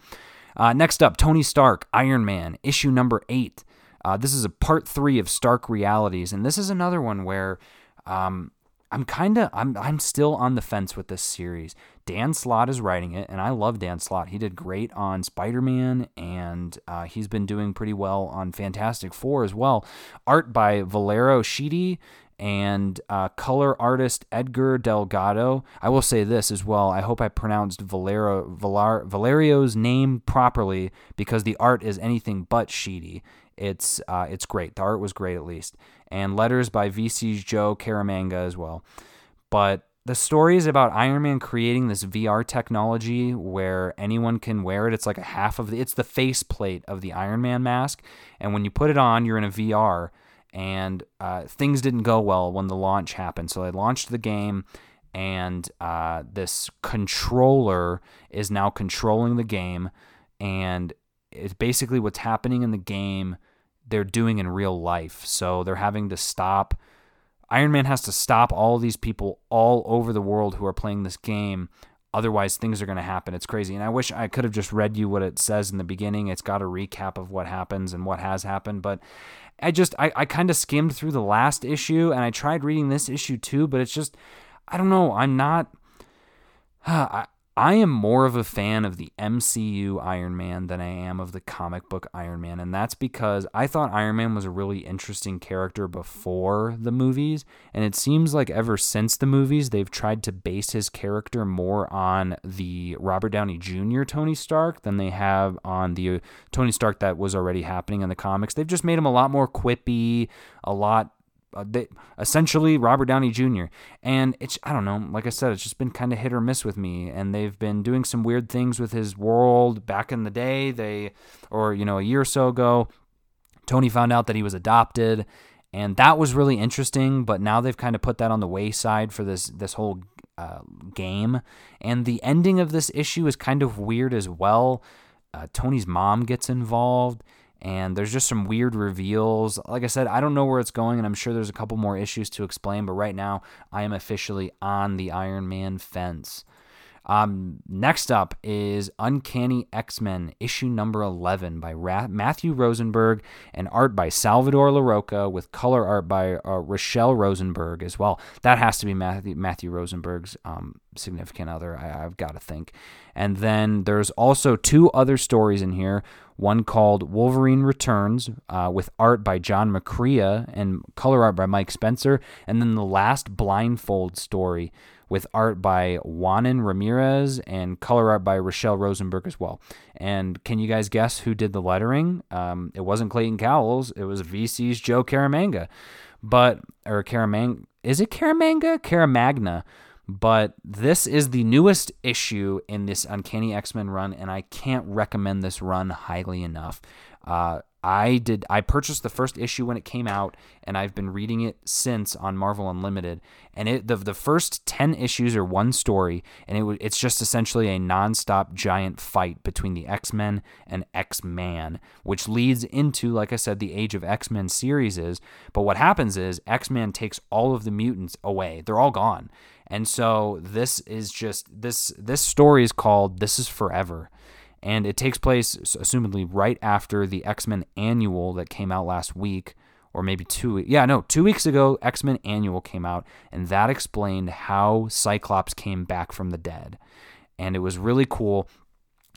Uh, next up, Tony Stark, Iron Man, issue number eight. Uh, this is a part three of Stark Realities, and this is another one where um, I'm kind of I'm I'm still on the fence with this series. Dan Slott is writing it, and I love Dan Slott. He did great on Spider Man, and uh, he's been doing pretty well on Fantastic Four as well. Art by Valerio Schiti and uh, color artist Edgar Delgado. I will say this as well. I hope I pronounced Valero, Valar, Valerio's name properly because the art is anything but Schiti. It's uh, it's great. The art was great at least, and letters by VC's Joe Caramagna as well. But the story is about Iron Man creating this VR technology where anyone can wear it. It's like a half of the it's the faceplate of the Iron Man mask, and when you put it on, you're in a VR. And uh, things didn't go well when the launch happened, so they launched the game and uh, this controller is now controlling the game and it's basically what's happening in the game they're doing in real life. So they're having to stop. Iron Man has to stop all these people all over the world who are playing this game. Otherwise, things are going to happen. It's crazy. And I wish I could have just read you what it says in the beginning. It's got a recap of what happens and what has happened. But I just, I, I kind of skimmed through the last issue and I tried reading this issue too. But it's just, I don't know. I'm not. I, I am more of a fan of the MCU Iron Man than I am of the comic book Iron Man. And that's because I thought Iron Man was a really interesting character before the movies. And it seems like ever since the movies, they've tried to base his character more on the Robert Downey Jr. Tony Stark than they have on the uh, Tony Stark that was already happening in the comics. They've just made him a lot more quippy, a lot uh, they, essentially Robert Downey Jr. And it's I don't know, like I said, it's just been kind of hit or miss with me. And they've been doing some weird things with his world back in the day. They or you know a year or so ago, Tony found out that he was adopted, and that was really interesting. But now they've kind of put that on the wayside for this this whole uh, game, and the ending of this issue is kind of weird as well. Uh, Tony's mom gets involved, and there's just some weird reveals. Like I said, I don't know where it's going, and I'm sure there's a couple more issues to explain. But right now, I am officially on the Iron Man fence. Um, next up is Uncanny X Men, issue number 11 by Ra- Matthew Rosenberg and art by Salvador Larroca with color art by uh, Rachelle Rosenberg as well. That has to be Matthew, Matthew Rosenberg's um, significant other, I, have got to think. And then there's also two other stories in here one called Wolverine Returns uh, with art by John McCrea and color art by Mike Spencer. And then the last Blindfold story with art by Juanan Ramirez and color art by Rachelle Rosenberg as well. And can you guys guess who did the lettering? Um, it wasn't Clayton Cowles, it was VC's Joe Caramagna. But, or Caramagna, is it Caramagna? Caramagna. But this is the newest issue in this Uncanny X Men run, and I can't recommend this run highly enough. Uh, I did. I purchased the first issue when it came out, and I've been reading it since on Marvel Unlimited. And it the the first ten issues are one story, and it it's just essentially a nonstop giant fight between the X Men and X Man, which leads into, like I said, the Age of X Men series is. But what happens is X Man takes all of the mutants away; they're all gone. And so this is just this this story is called "This Is Forever." and it takes place assumedly right after the X-Men annual that came out last week or maybe two yeah no two weeks ago x-men annual came out and that explained how cyclops came back from the dead and it was really cool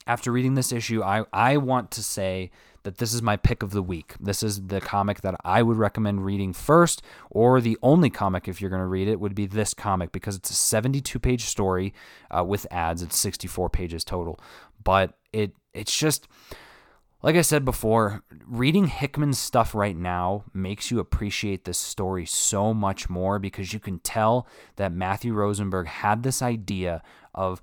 after reading this issue i, I want to say that this is my pick of the week. This is the comic that i would recommend reading first or the only comic if you're going to read it would be this comic because it's a 72 page story uh, with ads. It's 64 pages total. But it it's just like I said before, reading Hickman's stuff right now makes you appreciate this story so much more because you can tell that Matthew Rosenberg had this idea of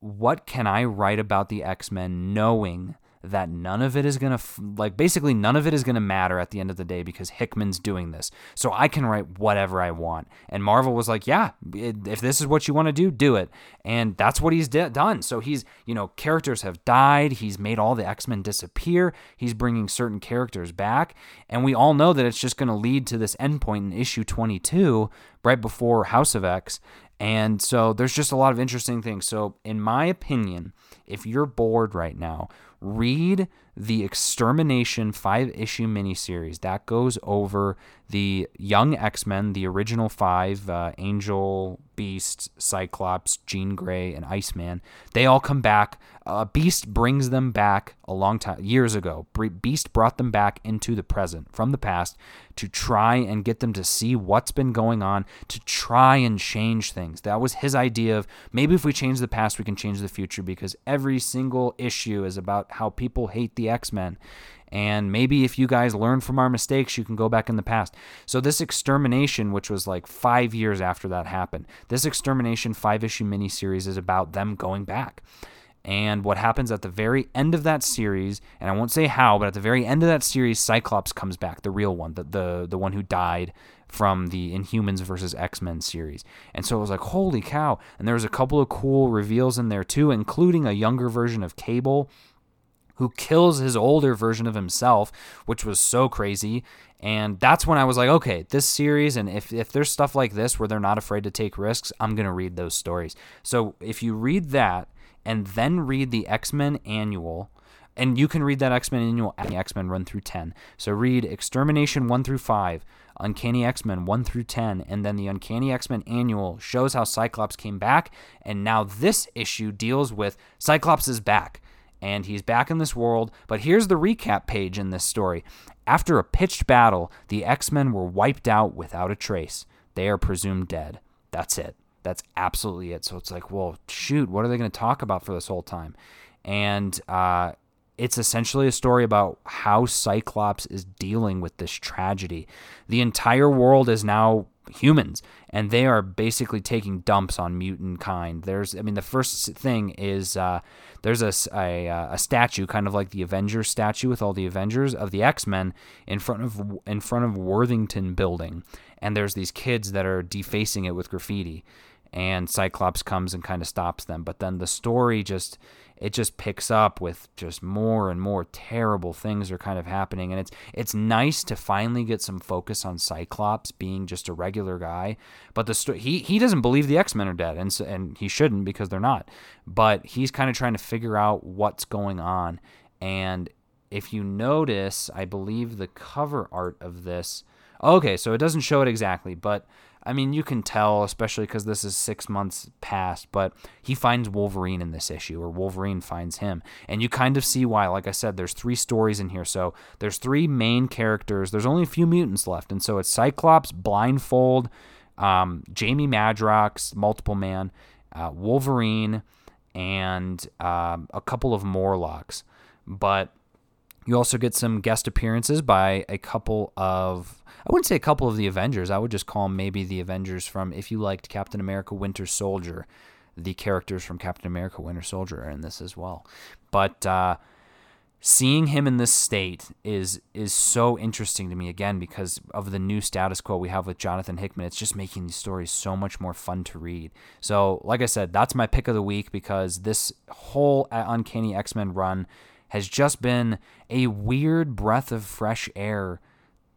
what can I write about the X-Men knowing that none of it is going to like basically none of it is going to matter at the end of the day because Hickman's doing this. So I can write whatever I want. And Marvel was like, "Yeah, if this is what you want to do, do it." And that's what he's done. So he's, you know, characters have died, he's made all the X-Men disappear, he's bringing certain characters back, and we all know that it's just going to lead to this endpoint in issue 22 right before House of X. And so there's just a lot of interesting things. So in my opinion, if you're bored right now, read the Extermination five issue miniseries. That goes over the Young X Men, the original five uh, Angel, Beast, Cyclops, Jean Grey, and Iceman. They all come back. Uh, Beast brings them back a long time, years ago. Beast brought them back into the present from the past to try and get them to see what's been going on, to try and change things. That was his idea of maybe if we change the past, we can change the future because every single issue is about how people hate the X Men and maybe if you guys learn from our mistakes, you can go back in the past. So, this extermination, which was like five years after that happened, this extermination five issue miniseries is about them going back. And what happens at the very end of that series, and I won't say how, but at the very end of that series, Cyclops comes back, the real one, the the, the one who died from the Inhumans versus X Men series. And so it was like, holy cow. And there was a couple of cool reveals in there too, including a younger version of Cable who kills his older version of himself, which was so crazy. And that's when I was like, okay, this series, and if, if there's stuff like this where they're not afraid to take risks, I'm going to read those stories. So if you read that and then read the X Men annual, and you can read that X Men annual at X Men run through 10. So read Extermination 1 through 5, Uncanny X Men 1 through 10, and then the Uncanny X Men annual shows how Cyclops came back. And now this issue deals with Cyclops is back and he's back in this world. But here's the recap page in this story. After a pitched battle, the X Men were wiped out without a trace. They are presumed dead. That's it. That's absolutely it. So it's like, well, shoot, what are they going to talk about for this whole time? And uh, it's essentially a story about how Cyclops is dealing with this tragedy. The entire world is now humans and they are basically taking dumps on mutant kind. There's i mean the first thing is uh, there's a, a, uh, a, statue kind of like the avengers statue with all the avengers of the x-men in front of in front of worthington building. And there's these kids that are defacing it with graffiti. And cyclops comes and kind of stops them. But then the story just it just picks up with just more and more terrible things are kind of happening. And it's it's nice to finally get some focus on Cyclops being just a regular guy but the sto- he he doesn't believe the X-Men are dead and so, and he shouldn't because they're not. But he's kind of trying to figure out what's going on. And if you notice I believe the cover art of this okay so it doesn't show it exactly but I mean, you can tell, especially because this is six months past, but he finds Wolverine in this issue, or Wolverine finds him. And you kind of see why. Like I said, there's three stories in here. So there's three main characters. There's only a few mutants left. And so it's Cyclops, Blindfold, um, Jamie Madrox, Multiple Man, uh, Wolverine, and um, a couple of Morlocks. But you also get some guest appearances by a couple of, I wouldn't say a couple of the Avengers. I would just call them maybe the Avengers from, if you liked Captain America Winter Soldier, the characters from Captain America Winter Soldier are in this as well. But uh, seeing him in this state is is so interesting to me again because of the new status quo we have with Jonathan Hickman. It's just making these stories so much more fun to read. So, like I said, that's my pick of the week because this whole Uncanny X Men run has just been a weird breath of fresh air.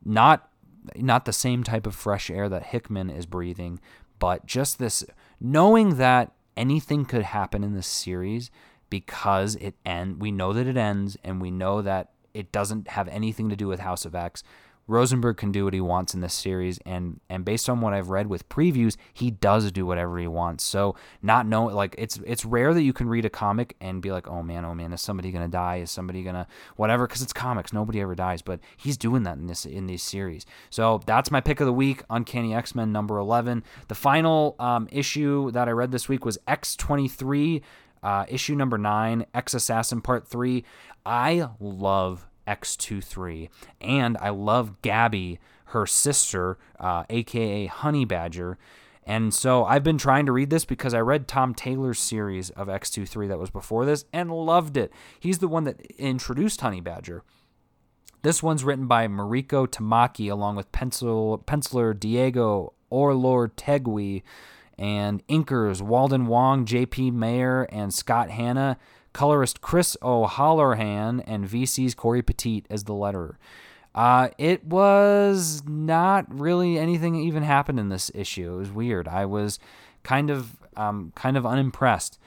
Not not the same type of fresh air that Hickman is breathing, but just this knowing that anything could happen in this series because it end we know that it ends and we know that it doesn't have anything to do with House of X. Rosenberg can do what he wants in this series, and and based on what I've read with previews, he does do whatever he wants. So not know like it's it's rare that you can read a comic and be like, oh man, oh man, is somebody gonna die? Is somebody gonna whatever? Because it's comics, nobody ever dies, but he's doing that in this in these series. So that's my pick of the week, Uncanny X Men number eleven. The final um, issue that I read this week was X twenty three. Uh, issue number nine, X Assassin Part 3. I love X23. And I love Gabby, her sister, uh, aka Honey Badger. And so I've been trying to read this because I read Tom Taylor's series of X23 that was before this and loved it. He's the one that introduced Honey Badger. This one's written by Mariko Tamaki along with pencil, penciler Diego Olortegui and inkers Walden Wong, J.P. Mayer, and Scott Hanna colorist Chris O'Halloran, and VC's Cory Petit as the letterer. Uh, it was not really anything even happened in this issue. It was weird. I was kind of um, kind of unimpressed.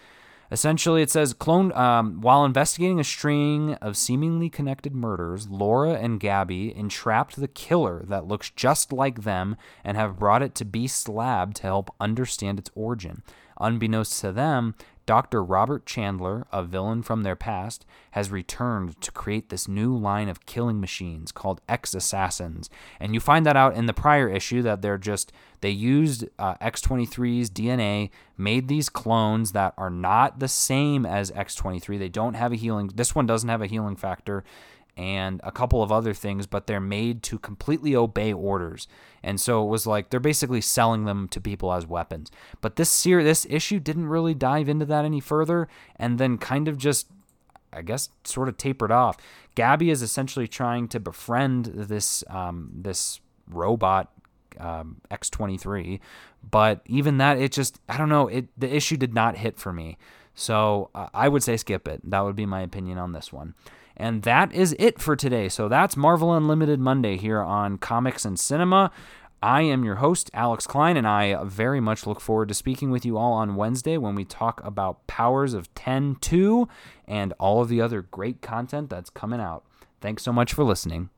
Essentially, it says clone. Um, while investigating a string of seemingly connected murders, Laura and Gabby entrapped the killer that looks just like them and have brought it to Beast's lab to help understand its origin. Unbeknownst to them, Dr. Robert Chandler, a villain from their past, has returned to create this new line of killing machines called X Assassins. And you find that out in the prior issue that they're just, they used uh, X23's DNA, made these clones that are not the same as X23. They don't have a healing, this one doesn't have a healing factor and a couple of other things, but they're made to completely obey orders. And so it was like they're basically selling them to people as weapons. But this ser- this issue didn't really dive into that any further and then kind of just I guess sort of tapered off. Gabby is essentially trying to befriend this um, this robot um, X23, but even that it just I don't know, it the issue did not hit for me. So uh, I would say skip it. That would be my opinion on this one. And that is it for today. So that's Marvel Unlimited Monday here on Comics and Cinema. I am your host, Alex Klein, and I very much look forward to speaking with you all on Wednesday when we talk about Powers of 10 2 and all of the other great content that's coming out. Thanks so much for listening.